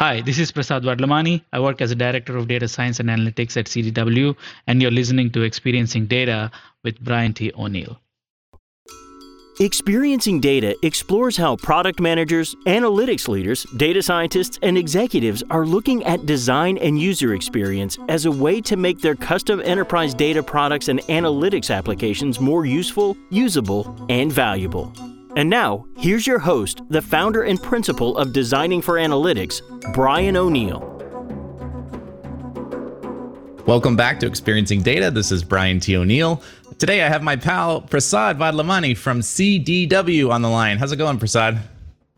Hi, this is Prasad Vadlamani. I work as a Director of Data Science and Analytics at CDW, and you're listening to Experiencing Data with Brian T. O'Neill. Experiencing Data explores how product managers, analytics leaders, data scientists, and executives are looking at design and user experience as a way to make their custom enterprise data products and analytics applications more useful, usable, and valuable. And now, here's your host, the founder and principal of Designing for Analytics, Brian O'Neill. Welcome back to Experiencing Data. This is Brian T. O'Neill. Today I have my pal Prasad Vadlamani from CDW on the line. How's it going, Prasad?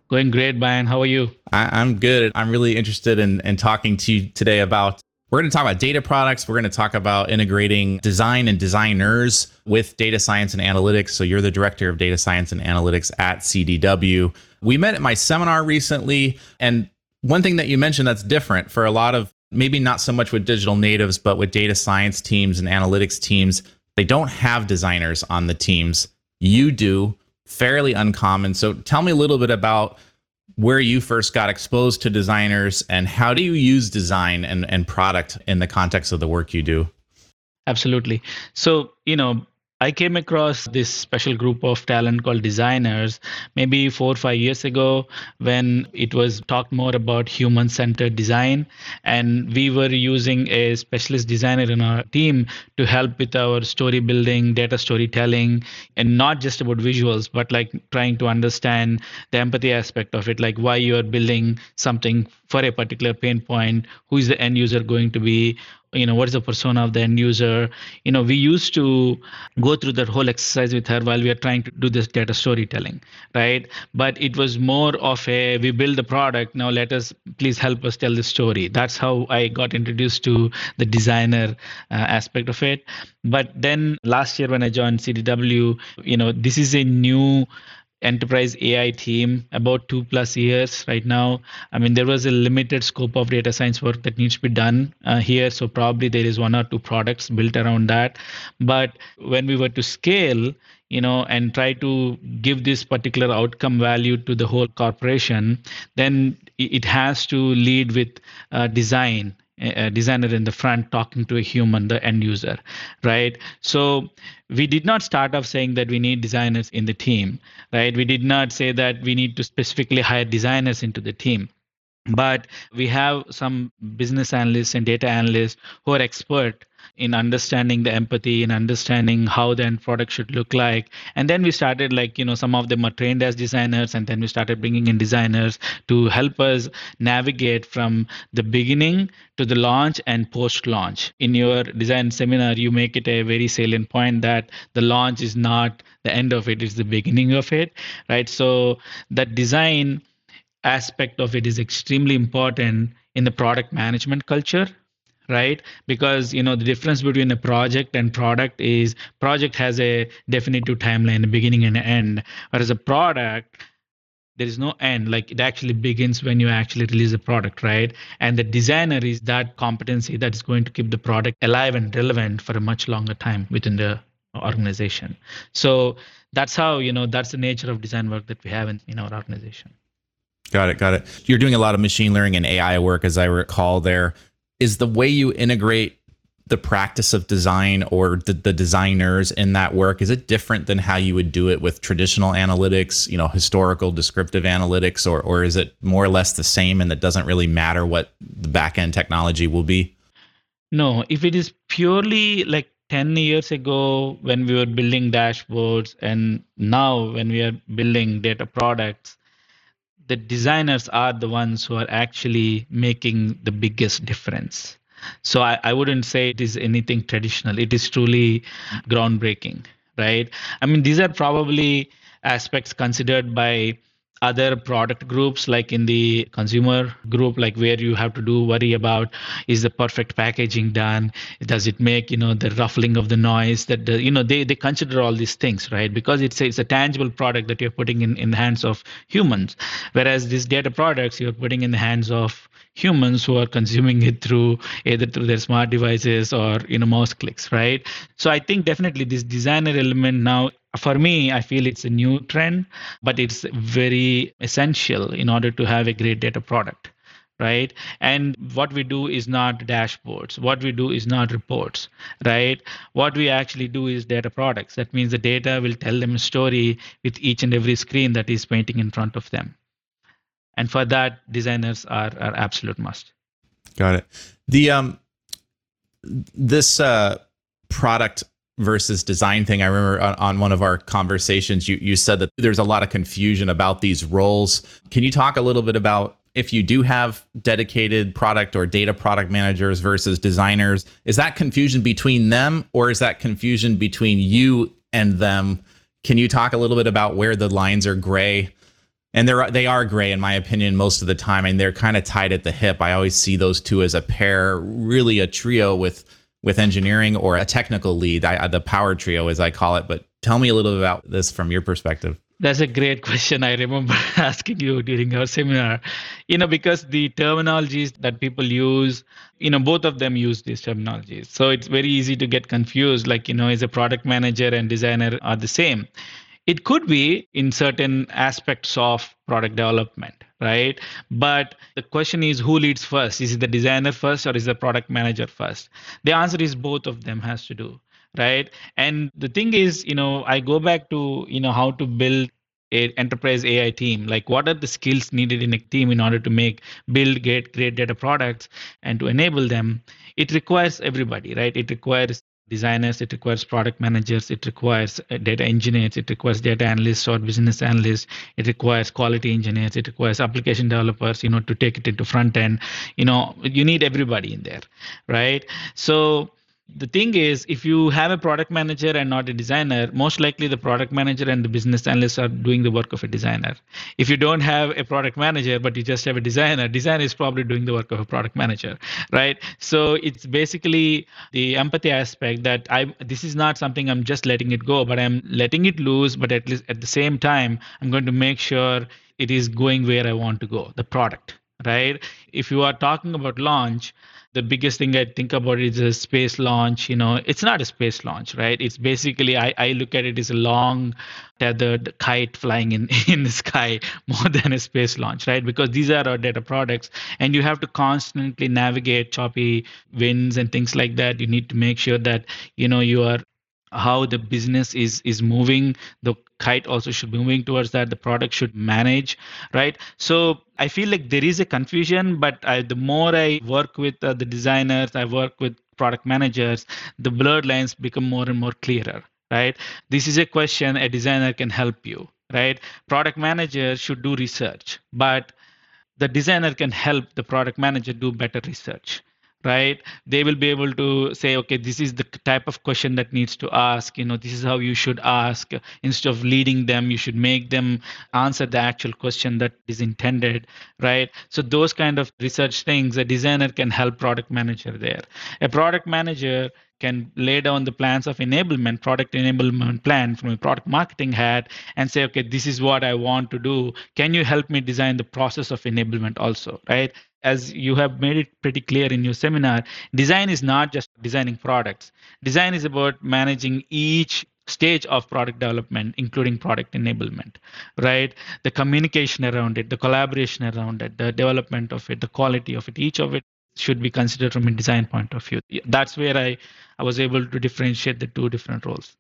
Going great, Brian. How are you? I, am good. I'm really interested in, in talking to you today about. We're going to talk about data products. We're going to talk about integrating design and designers with data science and analytics. So, you're the director of data science and analytics at CDW. We met at my seminar recently. And one thing that you mentioned that's different for a lot of maybe not so much with digital natives, but with data science teams and analytics teams, they don't have designers on the teams. You do, fairly uncommon. So tell me a little bit about where you first got exposed to designers and how do you use design and, and product in the context of the work you do? Absolutely. So, you know, I came across this special group of talent called designers maybe four or five years ago when it was talked more about human centered design. And we were using a specialist designer in our team to help with our story building, data storytelling, and not just about visuals, but like trying to understand the empathy aspect of it, like why you are building something for a particular pain point, who is the end user going to be, you know what is the persona of the end user? You know we used to go through that whole exercise with her while we are trying to do this data storytelling right? But it was more of a we build the product now let us please help us tell the story. That's how i got introduced to the designer uh, aspect of it. But then last year when i joined cdw you know this is a new enterprise AI team about two plus years right now. I mean, there was a limited scope of data science work that needs to be done uh, here. So probably there is one or two products built around that. But when we were to scale, you know, and try to give this particular outcome value to the whole corporation, then it has to lead with uh, design a designer in the front talking to a human the end user right? So we did not start off saying that we need designers in the team right? We did not say that we need to specifically hire designers into the team. But we have some business analysts and data analysts who are expert in understanding the empathy in understanding how the end product should look like. And then we started like you know some of them are trained as designers and then we started bringing in designers to help us navigate from the beginning to the launch and post launch in your design seminar you make it a very salient point that the launch is not the end of it it's the beginning of it right? So that design aspect of it is extremely important in the product management culture right? Because you know the difference between a project and product is project has a definitive timeline a beginning and an end. Whereas a product there is no end. Like it actually begins when you actually release a product right? And the designer is that competency that is going to keep the product alive and relevant for a much longer time within the organization. So that's how you know that's the nature of design work that we have in, in our organization. Got it got it. You're doing a lot of machine learning and ai work as i recall there is the way you integrate the practice of design or the, the designers in that work is it different than how you would do it with traditional analytics you know historical descriptive analytics or or is it more or less the same and it doesn't really matter what the back end technology will be? No if it is purely like 10 years ago when we were building dashboards and now when we are building data products the designers are the ones who are actually making the biggest difference. So I, I wouldn't say it is anything traditional. It is truly groundbreaking, right? I mean, these are probably aspects considered by other product groups like in the consumer group like where you have to do worry about is the perfect packaging done? Does it make you know the ruffling of the noise that the, you know they, they consider all these things right? Because it's a, it's a tangible product that you're putting in in the hands of humans. Whereas these data products you're putting in the hands of humans who are consuming it through either through their smart devices or you know mouse clicks right? So i think definitely this designer element now for me i feel it's a new trend but it's very essential in order to have a great data product right? And what we do is not dashboards. What we do is not reports, right? What we actually do is data products. That means the data will tell them a story with each and every screen that is painting in front of them. And for that, designers are, are absolute must. Got it. The um this uh product versus design thing. I remember on, on, one of our conversations, you, you said that there's a lot of confusion about these roles. Can you talk a little bit about if you do have dedicated product or data product managers versus designers? Is that confusion between them or is that confusion between you and them? Can you talk a little bit about where the lines are gray? And they're they are gray in my opinion most of the time, and they're kind of tied at the hip. I always see those two as a pair, really a trio with with engineering or a technical lead, I, the power trio, as I call it. But tell me a little bit about this from your perspective. That's a great question. I remember asking you during our seminar, you know, because the terminologies that people use, you know, both of them use these terminologies. So it's very easy to get confused. Like, you know, is a product manager and designer are the same. It could be in certain aspects of product development, right? But the question is who leads first? Is it the designer first or is the product manager first? The answer is both of them has to do, right? And the thing is, you know, I go back to, you know, how to build a enterprise AI team. Like what are the skills needed in a team in order to make, build, get great data products and to enable them? It requires everybody, right? It requires designers, it requires product managers, it requires uh, data engineers, it requires data analysts or business analysts, it requires quality engineers, it requires application developers, you know, to take it into front end. You know, you need everybody in there, right? So the thing is if you have a product manager and not a designer most likely the product manager and the business analyst are doing the work of a designer. If you don't have a product manager but you just have a designer designer is probably doing the work of a product manager right? So it's basically the empathy aspect that i this is not something i'm just letting it go but i'm letting it loose but at least at the same time i'm going to make sure it is going where i want to go the product right? If you are talking about launch the biggest thing I think about is a space launch. You know, it's not a space launch, right? It's basically I, I look at it as a long tethered kite flying in in the sky more than a space launch, right? Because these are our data products, and you have to constantly navigate choppy winds and things like that. You need to make sure that you know you are how the business is is moving the kite also should be moving towards that the product should manage right? So i feel like there is a confusion but I, the more i work with uh, the designers i work with product managers the blurred lines become more and more clearer right? This is a question a designer can help you right? Product manager should do research but the designer can help the product manager do better research right? They will be able to say okay this is the type of question that needs to ask. You know this is how you should ask. Instead of leading them you should make them answer the actual question that is intended right? So those kind of research things a designer can help product manager there. A product manager can lay down the plans of enablement product enablement plan from a product marketing hat and say okay this is what i want to do. Can you help me design the process of enablement also right as you have made it pretty clear in your seminar, design is not just designing products. Design is about managing each stage of product development, including product enablement, right? The communication around it, the collaboration around it, the development of it, the quality of it, each of it should be considered from a design point of view. That's where I, I was able to differentiate the two different roles.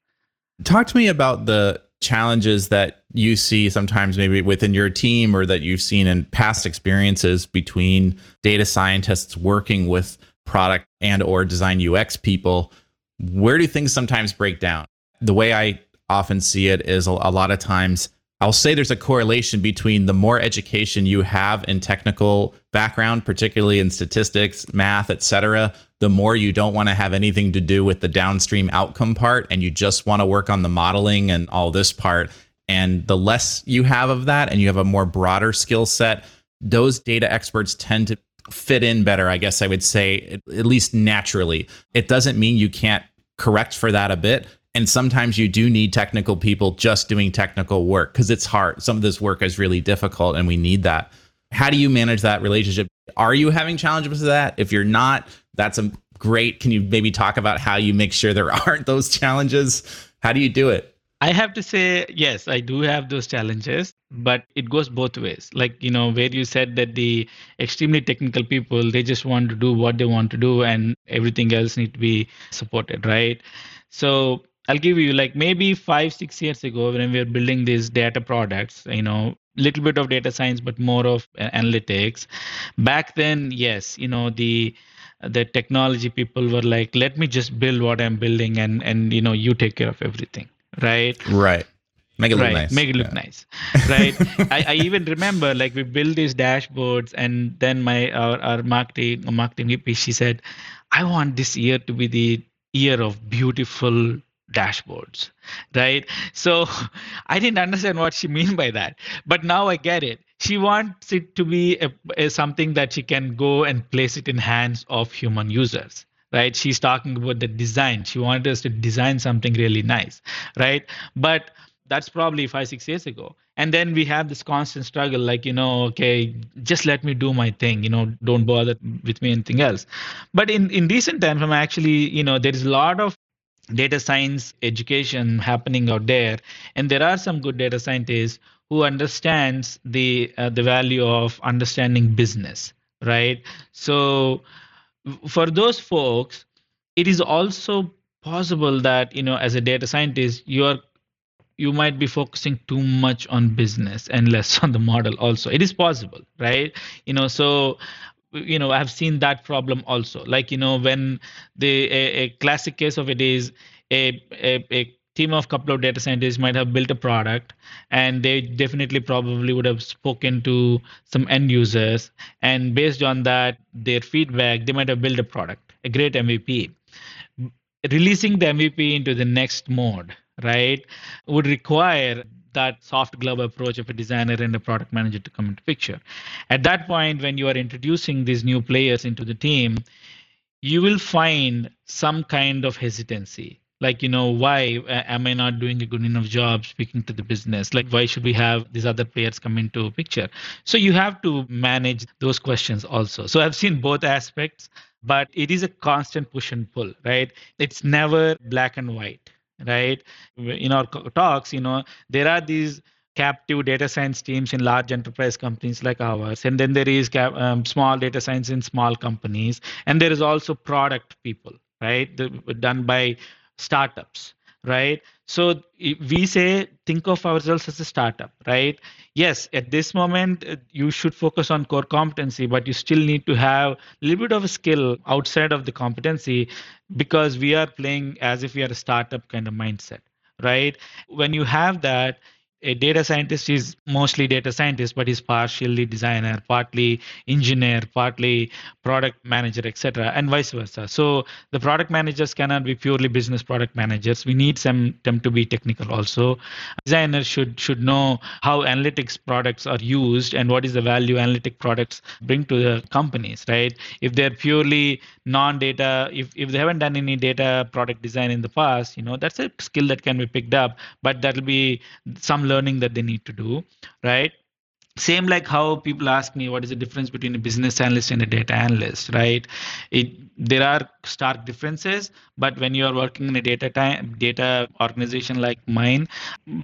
Talk to me about the challenges that you see sometimes maybe within your team or that you've seen in past experiences between data scientists working with product and or design UX people. Where do things sometimes break down? The way i often see it is a, a lot of times I'll say there's a correlation between the more education you have in technical background, particularly in statistics, math, etc., the more you don't want to have anything to do with the downstream outcome part and you just want to work on the modeling and all this part. And the less you have of that and you have a more broader skill set, those data experts tend to fit in better, I guess I would say, at least naturally. It doesn't mean you can't correct for that a bit, and sometimes you do need technical people just doing technical work because it's hard. Some of this work is really difficult and we need that. How do you manage that relationship? Are you having challenges with that? If you're not, that's a great. Can you maybe talk about how you make sure there aren't those challenges? How do you do it? I have to say, yes, I do have those challenges, but it goes both ways. Like, you know, where you said that the extremely technical people, they just want to do what they want to do and everything else need to be supported, right? So I'll give you like maybe five, six years ago when we were building these data products, you know, little bit of data science, but more of uh, analytics. Back then, yes, you know, the the technology people were like, let me just build what I'm building and and you know, you take care of everything right? Right. Make it look right. nice. Make it look yeah. nice, right? I, I even remember like we built these dashboards, and then my our, our marketing marketing VP she said, "I want this year to be the year of beautiful dashboards right? So i didn't understand what she mean by that. But now i get it. She wants it to be a, a, something that she can go and place it in hands of human users right? She's talking about the design. She wanted us to design something really nice right? But that's probably five six years ago. And then we have this constant struggle like you know okay just let me do my thing you know don't bother with me anything else. But in in recent times i'm actually you know there is a lot of data science education happening out there. And there are some good data scientists who understands the uh, the value of understanding business right? So for those folks, it is also possible that you know as a data scientist you are you might be focusing too much on business and less on the model also. It is possible right? You know so you know i've seen that problem also. Like you know when the a, a classic case of it is a, a, a team of couple of data scientists might have built a product and they definitely probably would have spoken to some end users and based on that their feedback they might have built a product a great mvp releasing the mvp into the next mode right would require that soft glove approach of a designer and a product manager to come into picture. At that point when you are introducing these new players into the team you will find some kind of hesitancy. Like you know why uh, am i not doing a good enough job speaking to the business? Like why should we have these other players come into picture? So you have to manage those questions also. So i've seen both aspects but it is a constant push and pull right? It's never black and white right? In our talks you know there are these captive data science teams in large enterprise companies like ours and then there is cap- um, small data science in small companies and there is also product people right? The, done by startups right? So we say think of ourselves as a startup right? Yes at this moment uh, you should focus on core competency but you still need to have a little bit of a skill outside of the competency because we are playing as if we are a startup kind of mindset right? When you have that a data scientist is mostly data scientist but he's partially designer partly engineer partly product manager etc and vice versa. So the product managers cannot be purely business product managers. We need some them to be technical also. Designers should should know how analytics products are used and what is the value analytic products bring to the companies right? If they're purely non-data if, if they haven't done any data product design in the past you know that's a skill that can be picked up but that'll be some learning that they need to do right? Same like how people ask me what is the difference between a business analyst and a data analyst right? It there are stark differences but when you are working in a data time data organization like mine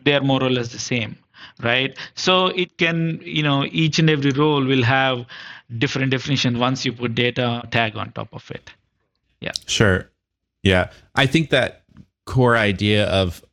they are more or less the same right? So it can you know each and every role will have different definition once you put data tag on top of it. Yeah. Sure. Yeah. I think that core idea of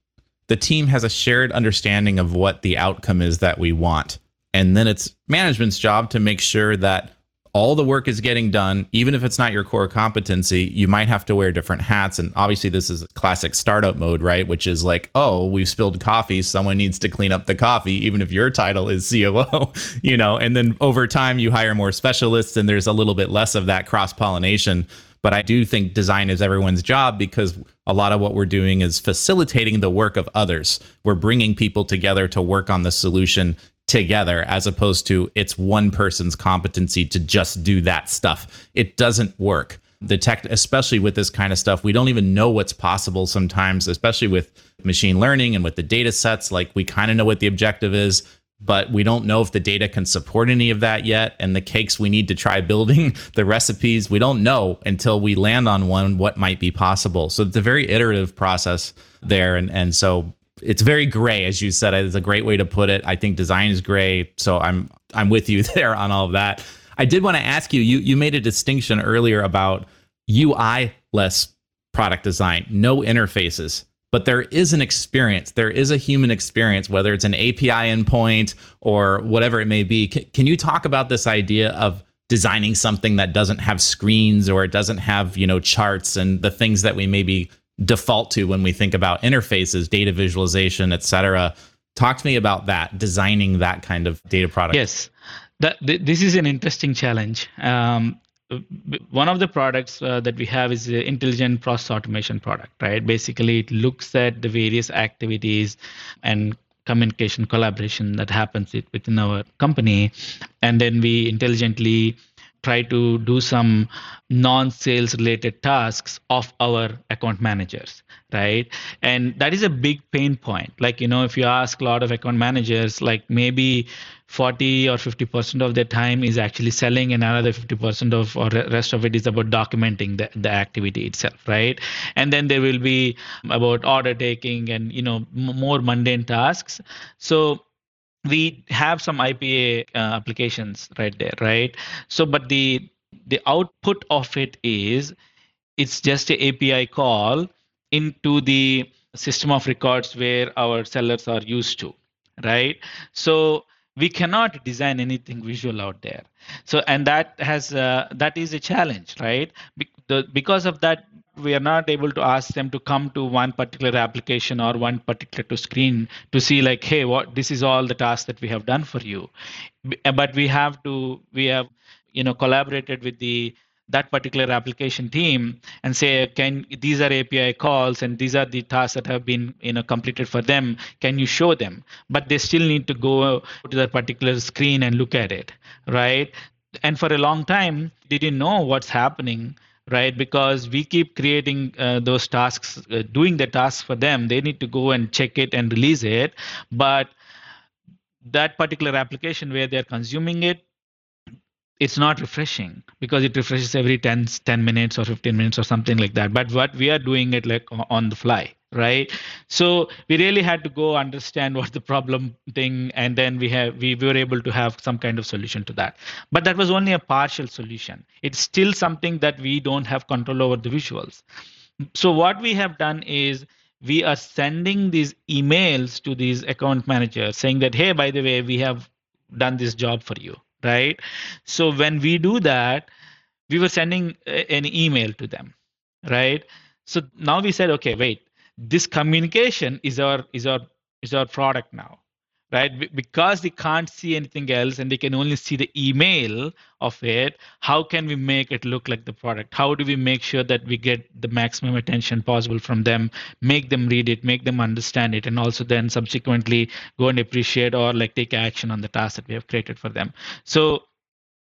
the team has a shared understanding of what the outcome is that we want. And then it's management's job to make sure that all the work is getting done, even if it's not your core competency, you might have to wear different hats. And obviously, this is classic startup mode, right? Which is like, oh, we've spilled coffee. Someone needs to clean up the coffee, even if your title is COO, you know. And then over time, you hire more specialists, and there's a little bit less of that cross pollination. But I do think design is everyone's job because a lot of what we're doing is facilitating the work of others. We're bringing people together to work on the solution together as opposed to it's one person's competency to just do that stuff. It doesn't work. The tech, especially with this kind of stuff, we don't even know what's possible sometimes, especially with machine learning and with the data sets. Like we kind of know what the objective is, but we don't know if the data can support any of that yet. And the cakes we need to try building, the recipes, we don't know until we land on one what might be possible. So it's a very iterative process there. And, and so it's very gray, as you said. It's a great way to put it. I think design is gray, so I'm I'm with you there on all of that. I did want to ask you. You you made a distinction earlier about UI less product design, no interfaces but there is an experience. There is a human experience, whether it's an API endpoint or whatever it may be. Can, can, you talk about this idea of designing something that doesn't have screens or it doesn't have, you know, charts and the things that we maybe default to when we think about interfaces, data visualization, et cetera? Talk to me about that, designing that kind of data product. Yes. That, this is an interesting challenge. Um, one of the products uh, that we have is the intelligent process automation product right? Basically it looks at the various activities and communication collaboration that happens within our company and then we intelligently try to do some non-sales related tasks of our account managers right? And that is a big pain point. Like you know if you ask a lot of account managers like maybe 40 or 50 percent of their time is actually selling and another 50 percent of or rest of it is about documenting the, the activity itself right? And then there will be about order taking and you know more mundane tasks. So we have some ipa uh, applications right there right? So but the the output of it is it's just a api call into the system of records where our sellers are used to right? So we cannot design anything visual out there. So and that has uh, that is a challenge right? Be- the, because of that we are not able to ask them to come to one particular application or one particular to screen to see like hey what this is all the tasks that we have done for you. Uh, but we have to we have you know collaborated with the that particular application team and say can these are api calls and these are the tasks that have been you know completed for them. Can you show them? But they still need to go to that particular screen and look at it right? And for a long time they didn't know what's happening right? Because we keep creating uh, those tasks uh, doing the tasks for them. They need to go and check it and release it. But that particular application where they're consuming it it's not refreshing because it refreshes every 10, 10 minutes or 15 minutes or something like that. But what we are doing it like on the fly right? So we really had to go understand what the problem thing and then we have we were able to have some kind of solution to that. But that was only a partial solution. It's still something that we don't have control over the visuals. So what we have done is we are sending these emails to these account managers saying that hey by the way we have done this job for you right? So when we do that we were sending uh, an email to them right? So now we said okay wait this communication is our is our is our product now right? Because they can't see anything else and they can only see the email of it how can we make it look like the product? How do we make sure that we get the maximum attention possible from them make them read it make them understand it and also then subsequently go and appreciate or like take action on the task that we have created for them? So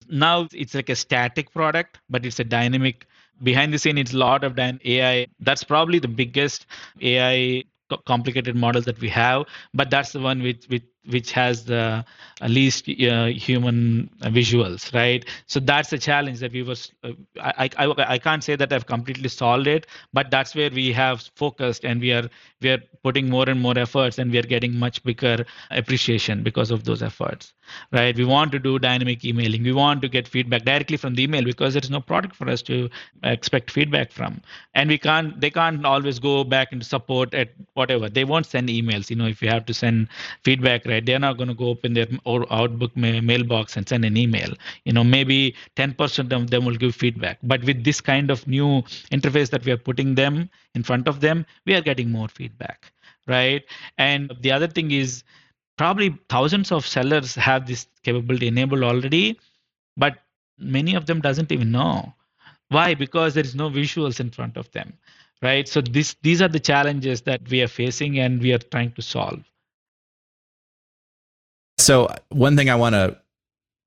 now it's like a static product but it's a dynamic behind the scene it's a lot of ai that's probably the biggest ai complicated models that we have but that's the one which which which has the least uh, human visuals right? So that's the challenge that we was uh, I, I i can't say that i've completely solved it but that's where we have focused and we are we are putting more and more efforts and we are getting much bigger appreciation because of those efforts right? We want to do dynamic emailing. We want to get feedback directly from the email because there's no product for us to expect feedback from. And we can't they can't always go back into support at whatever. They won't send emails you know if you have to send feedback right they're not going to go open their Outlook mailbox and send an email. You know maybe 10% of them will give feedback. But with this kind of new interface that we are putting them in front of them we are getting more feedback right? And the other thing is probably thousands of sellers have this capability enabled already but many of them doesn't even know. Why? Because there is no visuals in front of them right? So this these are the challenges that we are facing and we are trying to solve so one thing I want to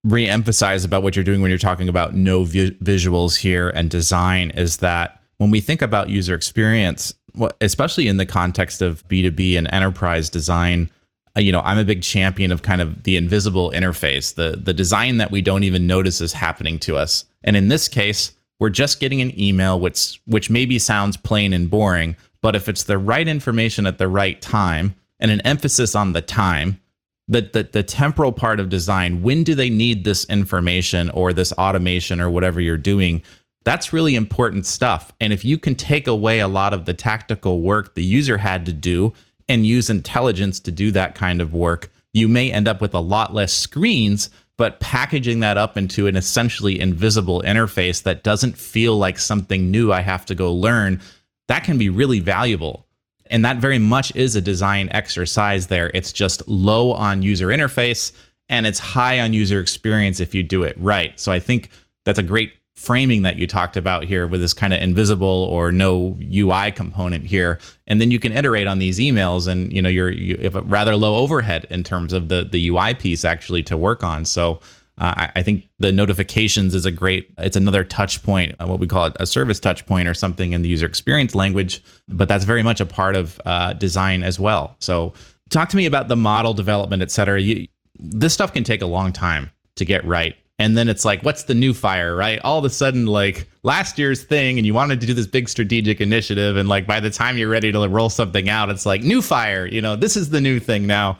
re-emphasize about what you're doing when you're talking about no vi- visuals here and design is that when we think about user experience, especially in the context of B2B and enterprise design, uh, you know, I'm a big champion of kind of the invisible interface, the the design that we don't even notice is happening to us. And in this case, we're just getting an email which which maybe sounds plain and boring, but if it's the right information at the right time, and an emphasis on the time the, the the temporal part of design when do they need this information or this automation or whatever you're doing? That's really important stuff. And if you can take away a lot of the tactical work the user had to do and use intelligence to do that kind of work you may end up with a lot less screens but packaging that up into an essentially invisible interface that doesn't feel like something new i have to go learn that can be really valuable and that very much is a design exercise there. It's just low on user interface and it's high on user experience if you do it right. So I think that's a great framing that you talked about here with this kind of invisible or no UI component here. And then you can iterate on these emails and you know you're you have a rather low overhead in terms of the the UI piece actually to work on. So uh, I, think the notifications is a great it's another touch point uh, what we call it a service touch point or something in the user experience language but that's very much a part of uh, design as well. So talk to me about the model development et cetera. You, this stuff can take a long time to get right. And then it's like what's the new fire right? All of a sudden like last year's thing and you wanted to do this big strategic initiative and like by the time you're ready to roll something out it's like new fire you know this is the new thing now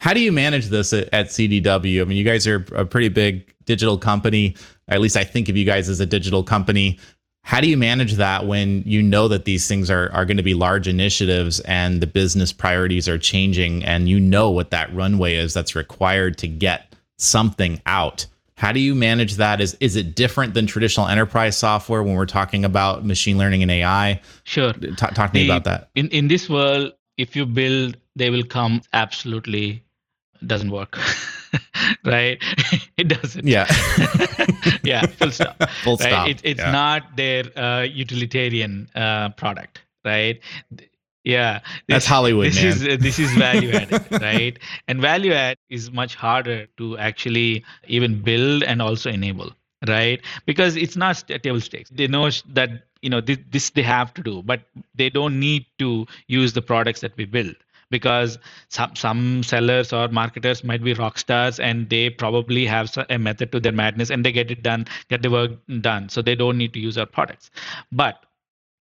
how do you manage this at, at, CDW? I mean, you guys are a pretty big digital company. At least I think of you guys as a digital company. How do you manage that when you know that these things are, are going to be large initiatives and the business priorities are changing and you know what that runway is that's required to get something out? How do you manage that? Is is it different than traditional enterprise software when we're talking about machine learning and AI? Sure. Talk, talk to the, me about that. In in this world, if you build, they will come absolutely doesn't work. Right? It doesn't. Yeah. Yeah full stop. Full right? stop. It, it's yeah. not their uh, utilitarian uh, product right? Yeah. This, that's hollywood this man. is uh, this is value added right? And value add is much harder to actually even build and also enable right? Because it's not table stakes. They know that you know this, this they have to do but they don't need to use the products that we build because some some sellers or marketers might be rock stars and they probably have a method to their madness and they get it done get the work done. So they don't need to use our products. But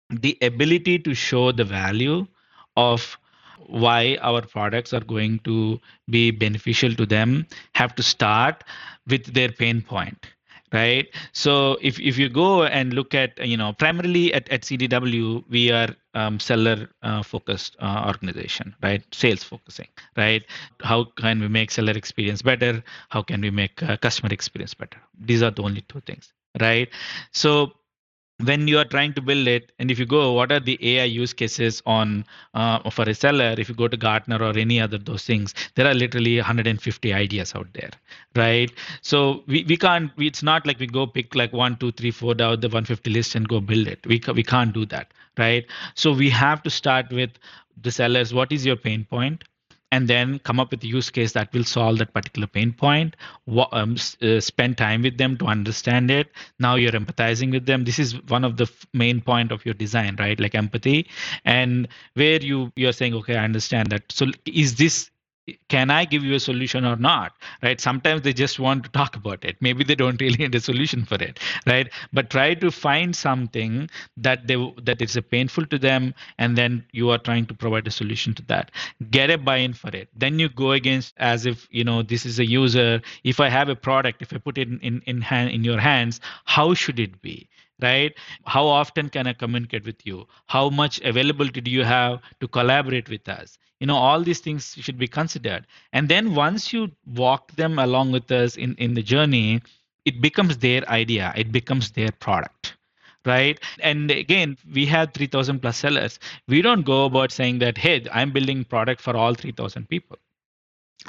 the ability to show the value of why our products are going to be beneficial to them have to start with their pain point right? So if, if you go and look at you know primarily at, at cdw we are um, seller uh, focused uh, organization right? Sales focusing right? How can we make seller experience better? How can we make uh, customer experience better? These are the only two things right? So when you are trying to build it and if you go what are the ai use cases on uh, for a seller? If you go to gartner or any other those things there are literally 150 ideas out there right? So we, we can't we, it's not like we go pick like one two three four down the 150 list and go build it. We, we can't do that right? So we have to start with the sellers. What is your pain point? And then come up with a use case that will solve that particular pain point. Um, uh, spend time with them to understand it. Now you're empathizing with them. This is one of the f- main point of your design right? Like empathy. And where you you're saying okay i understand that. So is this can i give you a solution or not right? Sometimes they just want to talk about it. Maybe they don't really need a solution for it right? But try to find something that they that is painful to them and then you are trying to provide a solution to that. Get a buy-in for it. Then you go against as if you know this is a user. If i have a product if i put it in in in, hand, in your hands how should it be right? How often can i communicate with you? How much availability do you have to collaborate with us? You know all these things should be considered. And then once you walk them along with us in in the journey it becomes their idea. It becomes their product right? And again we have 3000 plus sellers. We don't go about saying that hey i'm building product for all 3000 people.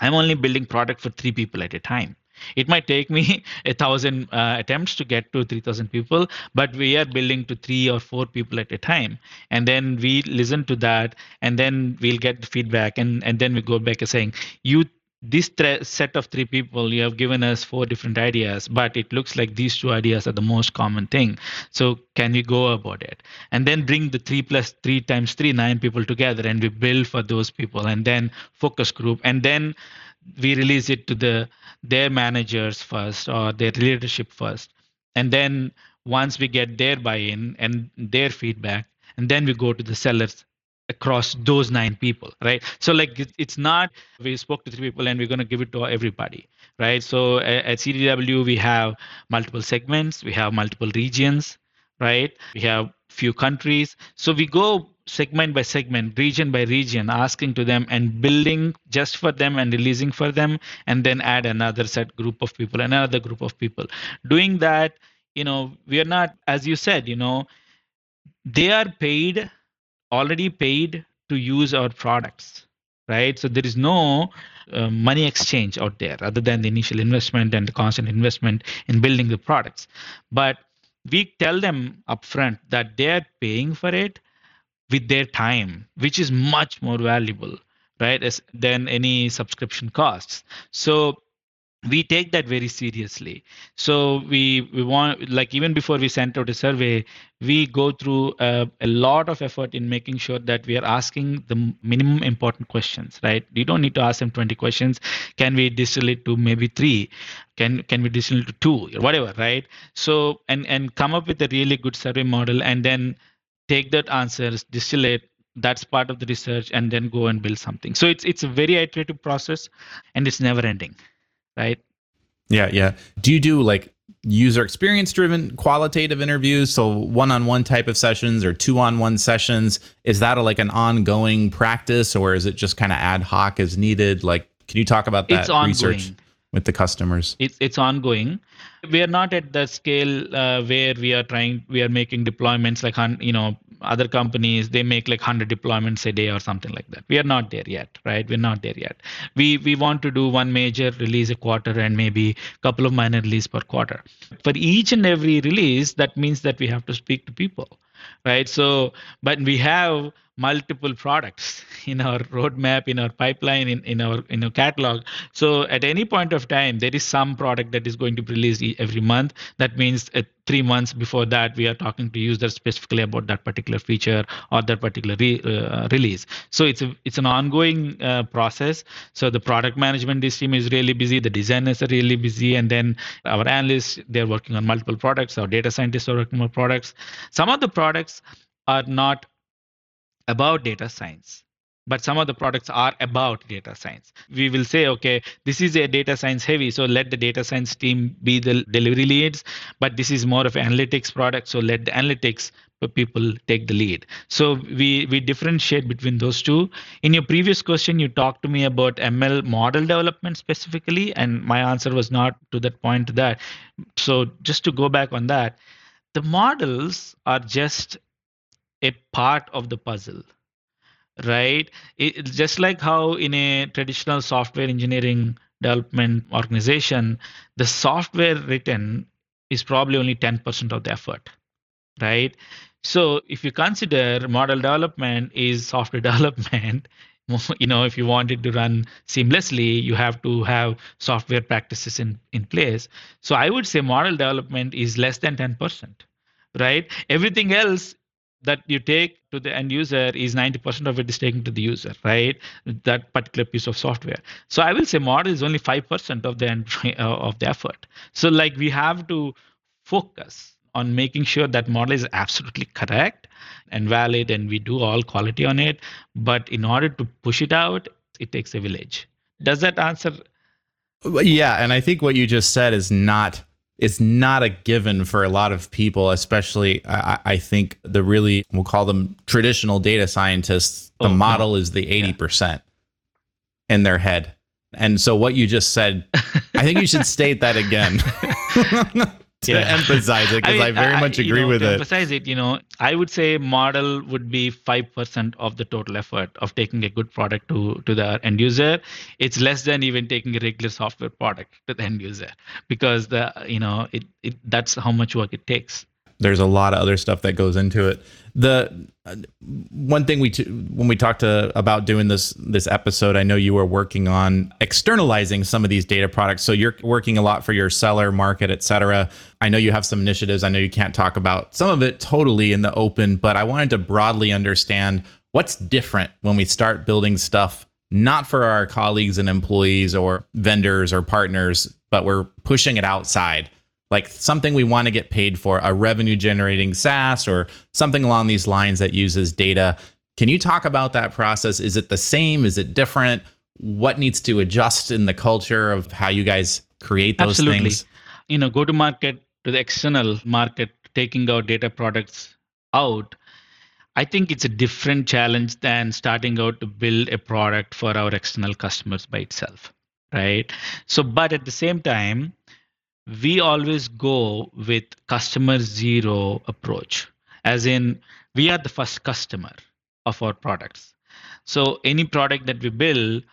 I'm only building product for three people at a time it might take me a thousand uh, attempts to get to 3000 people but we are building to three or four people at a time. And then we listen to that and then we'll get the feedback and and then we go back and saying you this th- set of three people you have given us four different ideas but it looks like these two ideas are the most common thing. So can we go about it? And then bring the three plus three times three nine people together and we build for those people and then focus group and then we release it to the their managers first or their leadership first. And then once we get their buy-in and their feedback and then we go to the sellers across those nine people right? So like it's not we spoke to three people and we're going to give it to everybody right? So at cdw we have multiple segments we have multiple regions right? We have few countries. So we go segment by segment region by region asking to them and building just for them and releasing for them and then add another set group of people another group of people. Doing that you know we are not as you said you know they are paid already paid to use our products right? So there is no uh, money exchange out there other than the initial investment and the constant investment in building the products. But we tell them upfront that they're paying for it with their time which is much more valuable right as, than any subscription costs. So we take that very seriously. So we we want like even before we sent out a survey we go through a, a, lot of effort in making sure that we are asking the minimum important questions right? You don't need to ask them 20 questions. Can we distill it to maybe three? Can can we distill it to two? Or whatever right? So and and come up with a really good survey model and then take that answers distill it that's part of the research and then go and build something. So it's it's a very iterative process and it's never ending right? Yeah, yeah. Do you do like user experience driven qualitative interviews? So one-on-one type of sessions or two-on-one sessions? Is that a, like an ongoing practice or is it just kind of ad hoc as needed? Like can you talk about that research with the customers. It's it's ongoing. We are not at the scale uh, where we are trying we are making deployments like you know other companies they make like 100 deployments a day or something like that. We are not there yet right? We're not there yet. We we want to do one major release a quarter and maybe a couple of minor release per quarter. For each and every release that means that we have to speak to people right? So but we have multiple products in our roadmap in our pipeline in, in our in our catalog. So at any point of time there is some product that is going to be released every month. That means uh, three months before that we are talking to users specifically about that particular feature or that particular re, uh, release. So it's a it's an ongoing uh, process. So the product management team is really busy the designers are really busy and then our analysts they're working on multiple products our data scientists are working on products. Some of the products are not about data science but some of the products are about data science. We will say okay this is a data science heavy so let the data science team be the delivery leads. But this is more of an analytics product so let the analytics people take the lead. So we we differentiate between those two. In your previous question you talked to me about ml model development specifically and my answer was not to that point to that so just to go back on that the models are just a part of the puzzle right? Just like how in a traditional software engineering development organization the software written is probably only 10% of the effort right? So if you consider model development is software development you know if you want it to run seamlessly you have to have software practices in in place. So i would say model development is less than 10% right? Everything else that you take to the end user is 90% of it is taken to the user, right? That particular piece of software. So I will say model is only 5% of the end, uh, of the effort. So like we have to focus on making sure that model is absolutely correct and valid and we do all quality on it. But in order to push it out, it takes a village. Does that answer? Yeah, and I think what you just said is not it's not a given for a lot of people, especially I, I think the really we'll call them traditional data scientists. The oh, model no. is the eighty yeah. percent in their head, and so what you just said, I think you should state that again. to yeah. emphasize it because I, mean, I, very I, much agree know, with it. Emphasize it, you know, I would say model would be five percent of the total effort of taking a good product to to the end user. It's less than even taking a regular software product to the end user because the you know it, it that's how much work it takes there's a lot of other stuff that goes into it. The uh, one thing we t- when we talked to, about doing this this episode, I know you were working on externalizing some of these data products. So you're working a lot for your seller market, et cetera. I know you have some initiatives. I know you can't talk about some of it totally in the open, but I wanted to broadly understand what's different when we start building stuff not for our colleagues and employees or vendors or partners, but we're pushing it outside like something we want to get paid for, a revenue generating SaaS or something along these lines that uses data. Can you talk about that process? Is it the same? Is it different? What needs to adjust in the culture of how you guys create those Absolutely. things? You know, go to market to the external market, taking our data products out. I think it's a different challenge than starting out to build a product for our external customers by itself, right? So, but at the same time, we always go with customer zero approach, as in, we are the first customer of our products. So, any product that we build,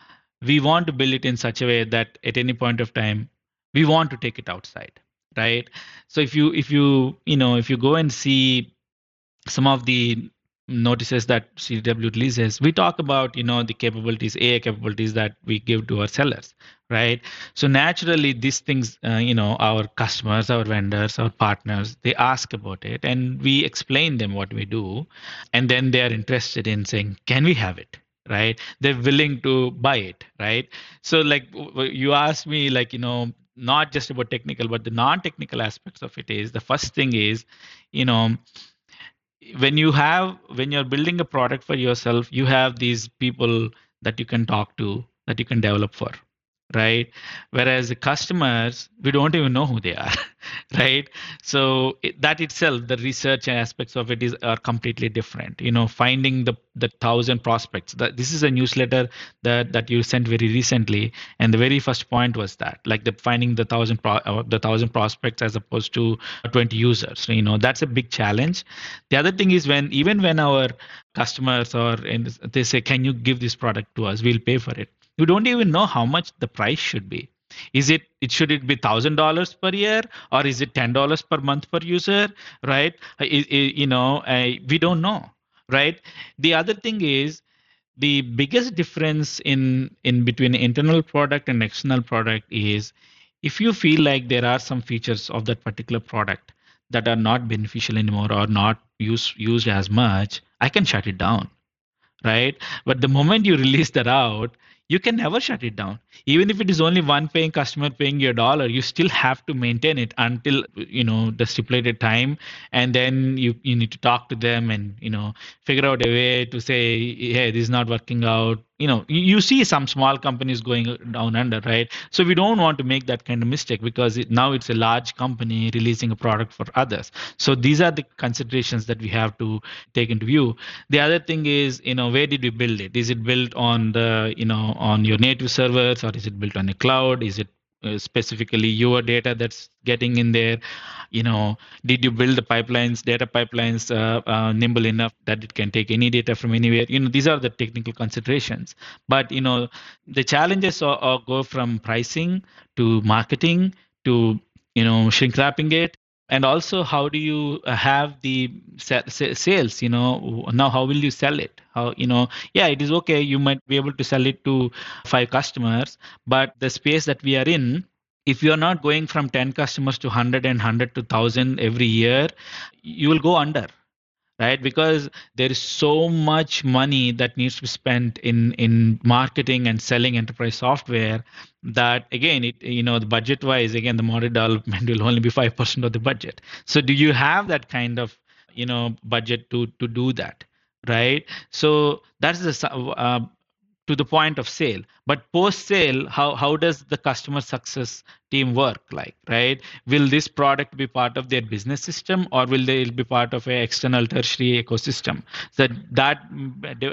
we want to build it in such a way that at any point of time, we want to take it outside right so if you if you you know if you go and see some of the notices that CDW releases, we talk about you know the capabilities, AI capabilities that we give to our sellers, right? So naturally, these things, uh, you know, our customers, our vendors, our partners, they ask about it, and we explain them what we do, and then they are interested in saying, "Can we have it?" Right? They're willing to buy it, right? So like you asked me, like you know, not just about technical, but the non-technical aspects of it is the first thing is, you know when you have when you're building a product for yourself you have these people that you can talk to that you can develop for right? Whereas the customers we don't even know who they are right? So that itself the research aspects of it is are completely different. You know finding the the thousand prospects that this is a newsletter that that you sent very recently and the very first point was that like the finding the thousand pro, uh, the thousand prospects as opposed to 20 users you know that's a big challenge. The other thing is when even when our customers or they say can you give this product to us? We'll pay for it you don't even know how much the price should be. Is it it should it be thousand dollars per year or is it ten dollars per month per user right? You know uh, we don't know right? The other thing is the biggest difference in in between internal product and external product is if you feel like there are some features of that particular product that are not beneficial anymore or not used used as much i can shut it down right? But the moment you release that out you can never shut it down. Even if it is only one paying customer paying your dollar you still have to maintain it until you know the stipulated time. And then you you need to talk to them and you know figure out a way to say hey this is not working out you know you see some small companies going down under right? So we don't want to make that kind of mistake because it, now it's a large company releasing a product for others. So these are the considerations that we have to take into view. The other thing is you know where did we build it? Is it built on the you know on your native servers or is it built on a cloud? Is it specifically your data that's getting in there? You know did you build the pipelines data pipelines uh, uh, nimble enough that it can take any data from anywhere? You know these are the technical considerations. But you know the challenges are, are go from pricing to marketing to you know shrink wrapping it and also how do you uh, have the sales you know? Now how will you sell it? How you know? Yeah it is okay. You might be able to sell it to five customers but the space that we are in if you are not going from 10 customers to 100 and 100 to 1000 every year you will go under right? Because there is so much money that needs to be spent in in marketing and selling enterprise software that again it you know the budget wise again the model development will only be 5% of the budget. So do you have that kind of you know budget to to do that right? So that's the uh, to the point of sale. But post sale how how does the customer success team work like right? Will this product be part of their business system or will they be part of an external tertiary ecosystem? So that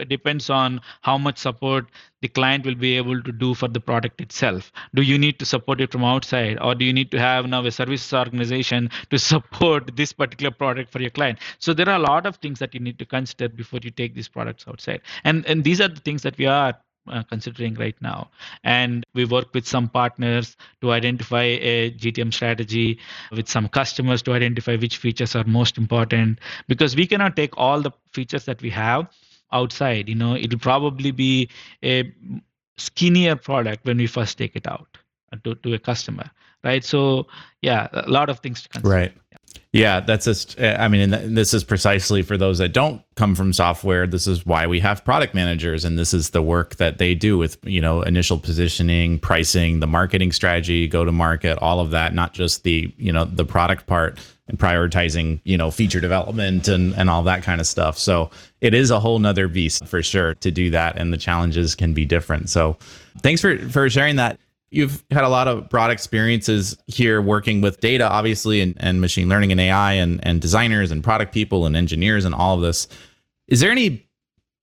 depends on how much support the client will be able to do for the product itself. Do you need to support it from outside or do you need to have now a services organization to support this particular product for your client? So there are a lot of things that you need to consider before you take these products outside. And and these are the things that we are uh, considering right now. And we work with some partners to identify a GTM strategy, with some customers to identify which features are most important, because we cannot take all the features that we have outside. You know, it'll probably be a skinnier product when we first take it out to, to a customer, right? So, yeah, a lot of things to consider. Right. Yeah, that's just, eh, I mean, and this is precisely for those that don't come from software. This is why we have product managers, and this is the work that they do with, you know, initial positioning, pricing, the marketing strategy, go to market, all of that, not just the, you know, the product part and prioritizing, you know, feature development and, and all that kind of stuff. So it is a whole nother beast for sure to do that. And the challenges can be different. So thanks for, for sharing that you've had a lot of broad experiences here working with data, obviously, and, and machine learning and AI and, and designers and product people and engineers and all of this. Is there any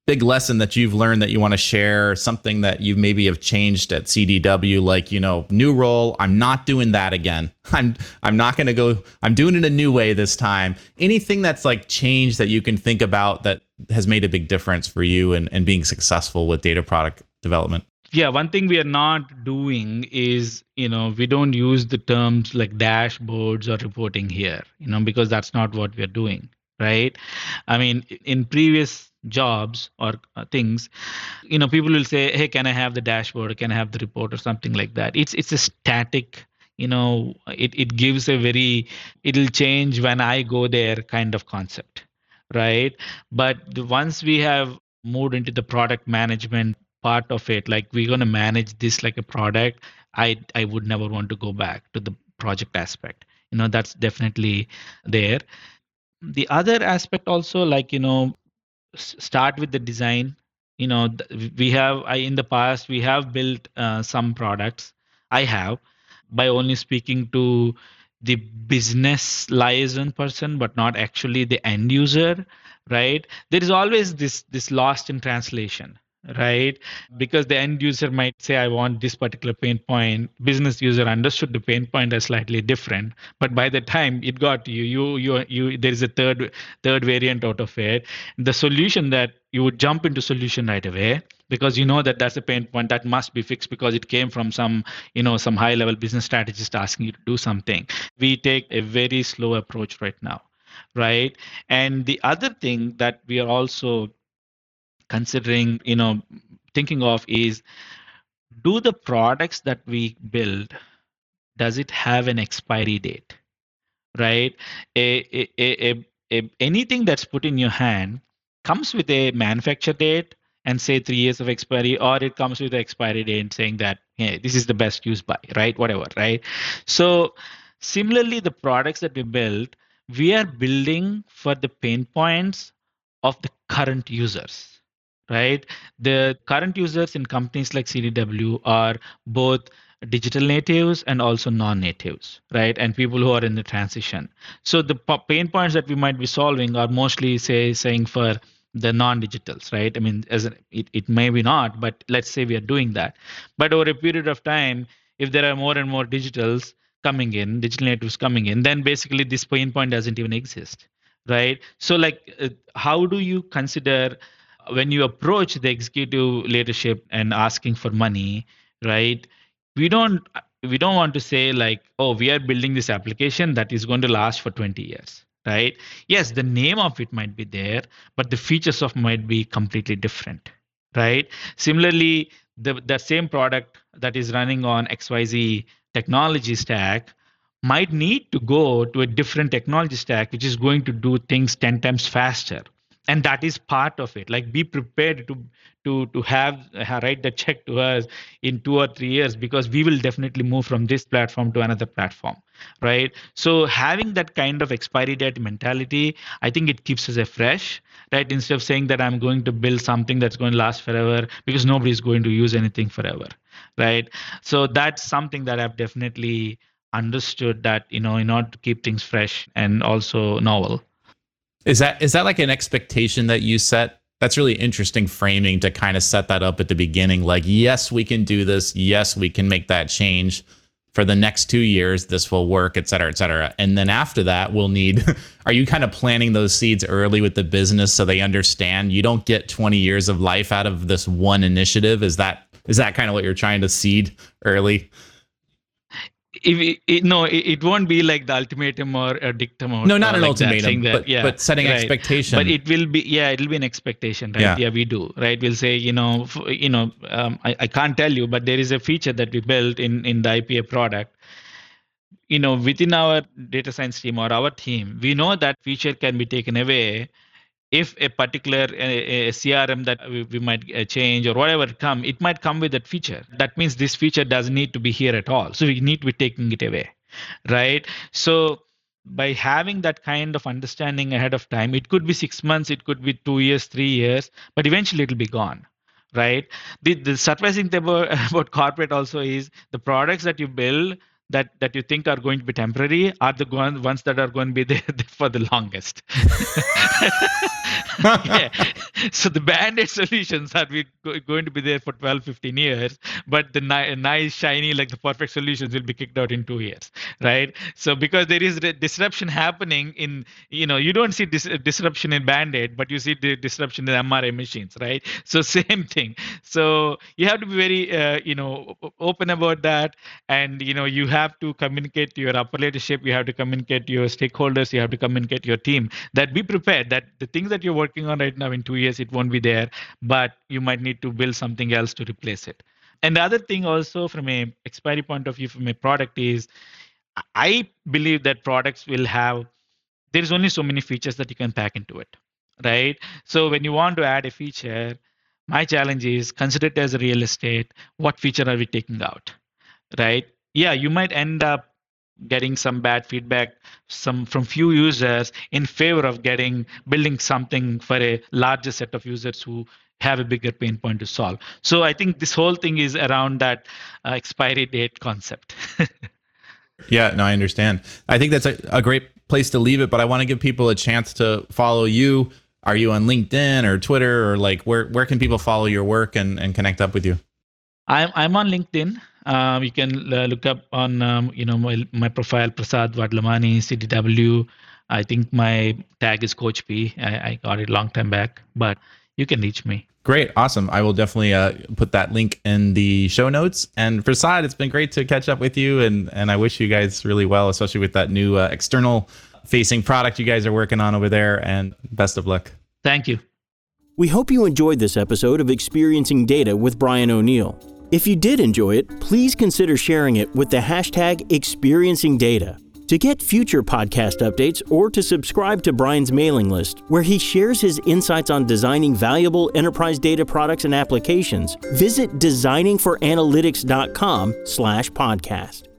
big lesson that you've learned that you want to share, something that you maybe have changed at CDW, like, you know, new role, I'm not doing that again. I'm I'm not gonna go, I'm doing it a new way this time. Anything that's like changed that you can think about that has made a big difference for you and, and being successful with data product development? Yeah one thing we are not doing is you know we don't use the terms like dashboards or reporting here you know because that's not what we're doing right? I mean in previous jobs or uh, things you know people will say hey can i have the dashboard? Can i have the report? or something like that. It's it's a static you know it, it gives a very it'll change when i go there kind of concept right? But once we have moved into the product management part of it like we're going to manage this like a product i i would never want to go back to the project aspect. You know that's definitely there. The other aspect also like you know start with the design. You know we have I, in the past we have built uh, some products. I have by only speaking to the business liaison person but not actually the end user right? There is always this this lost in translation right? Because the end user might say i want this particular pain point. Business user understood the pain point as slightly different but by the time it got you you you you there is a third third variant out of it. The solution that you would jump into solution right away because you know that that's a pain point that must be fixed because it came from some you know some high level business strategist asking you to do something. We take a very slow approach right now right? And the other thing that we are also considering you know thinking of is do the products that we build does it have an expiry date? Right? A, a, a, a, anything that's put in your hand comes with a manufacture date and say three years of expiry or it comes with the expiry date saying that hey, this is the best use by right? Whatever right? So similarly the products that we build we are building for the pain points of the current users right? The current users in companies like CDW are both digital natives and also non-natives right? And people who are in the transition. So the pain points that we might be solving are mostly say saying for the non-digitals right? I mean as it, it may be not but let's say we are doing that. But over a period of time if there are more and more digitals coming in digital natives coming in then basically this pain point doesn't even exist right? So like uh, how do you consider when you approach the executive leadership and asking for money right we don't we don't want to say like oh we are building this application that is going to last for 20 years right? Yes the name of it might be there but the features of might be completely different right? Similarly the the same product that is running on xyz technology stack might need to go to a different technology stack which is going to do things 10 times faster and that is part of it. Like be prepared to to to have uh, write the check to us in two or three years because we will definitely move from this platform to another platform right? So having that kind of expiry date mentality i think it keeps us fresh right? Instead of saying that i'm going to build something that's going to last forever because nobody's going to use anything forever right? So that's something that i've definitely understood that you know in order to keep things fresh and also novel is that is that like an expectation that you set? That's really interesting framing to kind of set that up at the beginning. Like, yes, we can do this. Yes, we can make that change. For the next two years, this will work, et cetera, et cetera. And then after that, we'll need. Are you kind of planting those seeds early with the business so they understand you don't get 20 years of life out of this one initiative? Is that is that kind of what you're trying to seed early? If it, no, it, it, won't be like the ultimatum or a dictum or no, not an like ultimatum, that, but, yeah, but setting right. expectation. But it will be yeah, it'll be an expectation, right? Yeah, yeah we do, right? We'll say you know, you know, um, I, I can't tell you, but there is a feature that we built in in the IPA product. you know within our data science team or our team we know that feature can be taken away if a particular a, crm that we, we might uh, change or whatever come it might come with that feature. That means this feature doesn't need to be here at all. So we need to be taking it away right? So by having that kind of understanding ahead of time it could be six months it could be two years three years but eventually it'll be gone right? The, the surprising thing about, about corporate also is the products that you build that that you think are going to be temporary are the ones that are going to be there for the longest. yeah. So the band-aid solutions are going to be there for 12, 15 years, but the ni- nice, shiny, like the perfect solutions will be kicked out in two years, right? So because there is disruption happening in, you know, you don't see dis- disruption in band-aid, but you see the disruption in MRI machines, right? So same thing. So you have to be very, uh, you know, open about that, and you know, you have have to communicate to your upper leadership you have to communicate to your stakeholders you have to communicate to your team. That be prepared. That the things that you're working on right now in two years it won't be there but you might need to build something else to replace it. And the other thing also from a expiry point of view from a product is i believe that products will have there's only so many features that you can pack into it right? So when you want to add a feature my challenge is consider it as real estate. What feature are we taking out right yeah you might end up getting some bad feedback some from few users in favor of getting building something for a larger set of users who have a bigger pain point to solve. So i think this whole thing is around that uh, expiry date concept. Yeah no i understand. I think that's a, a great place to leave it but i want to give people a chance to follow you. Are you on linkedin or twitter or like where where can people follow your work and, and connect up with you? I'm i'm on linkedin um, you can uh, look up on um, you know my, my profile Prasad Vadlamani CDW. I think my tag is Coach P. I, I got it a long time back, but you can reach me. Great, awesome. I will definitely uh, put that link in the show notes. And Prasad, it's been great to catch up with you, and and I wish you guys really well, especially with that new uh, external facing product you guys are working on over there. And best of luck. Thank you. We hope you enjoyed this episode of Experiencing Data with Brian O'Neill. If you did enjoy it, please consider sharing it with the hashtag ExperiencingData. To get future podcast updates or to subscribe to Brian's mailing list, where he shares his insights on designing valuable enterprise data products and applications, visit designingforanalytics.com slash podcast.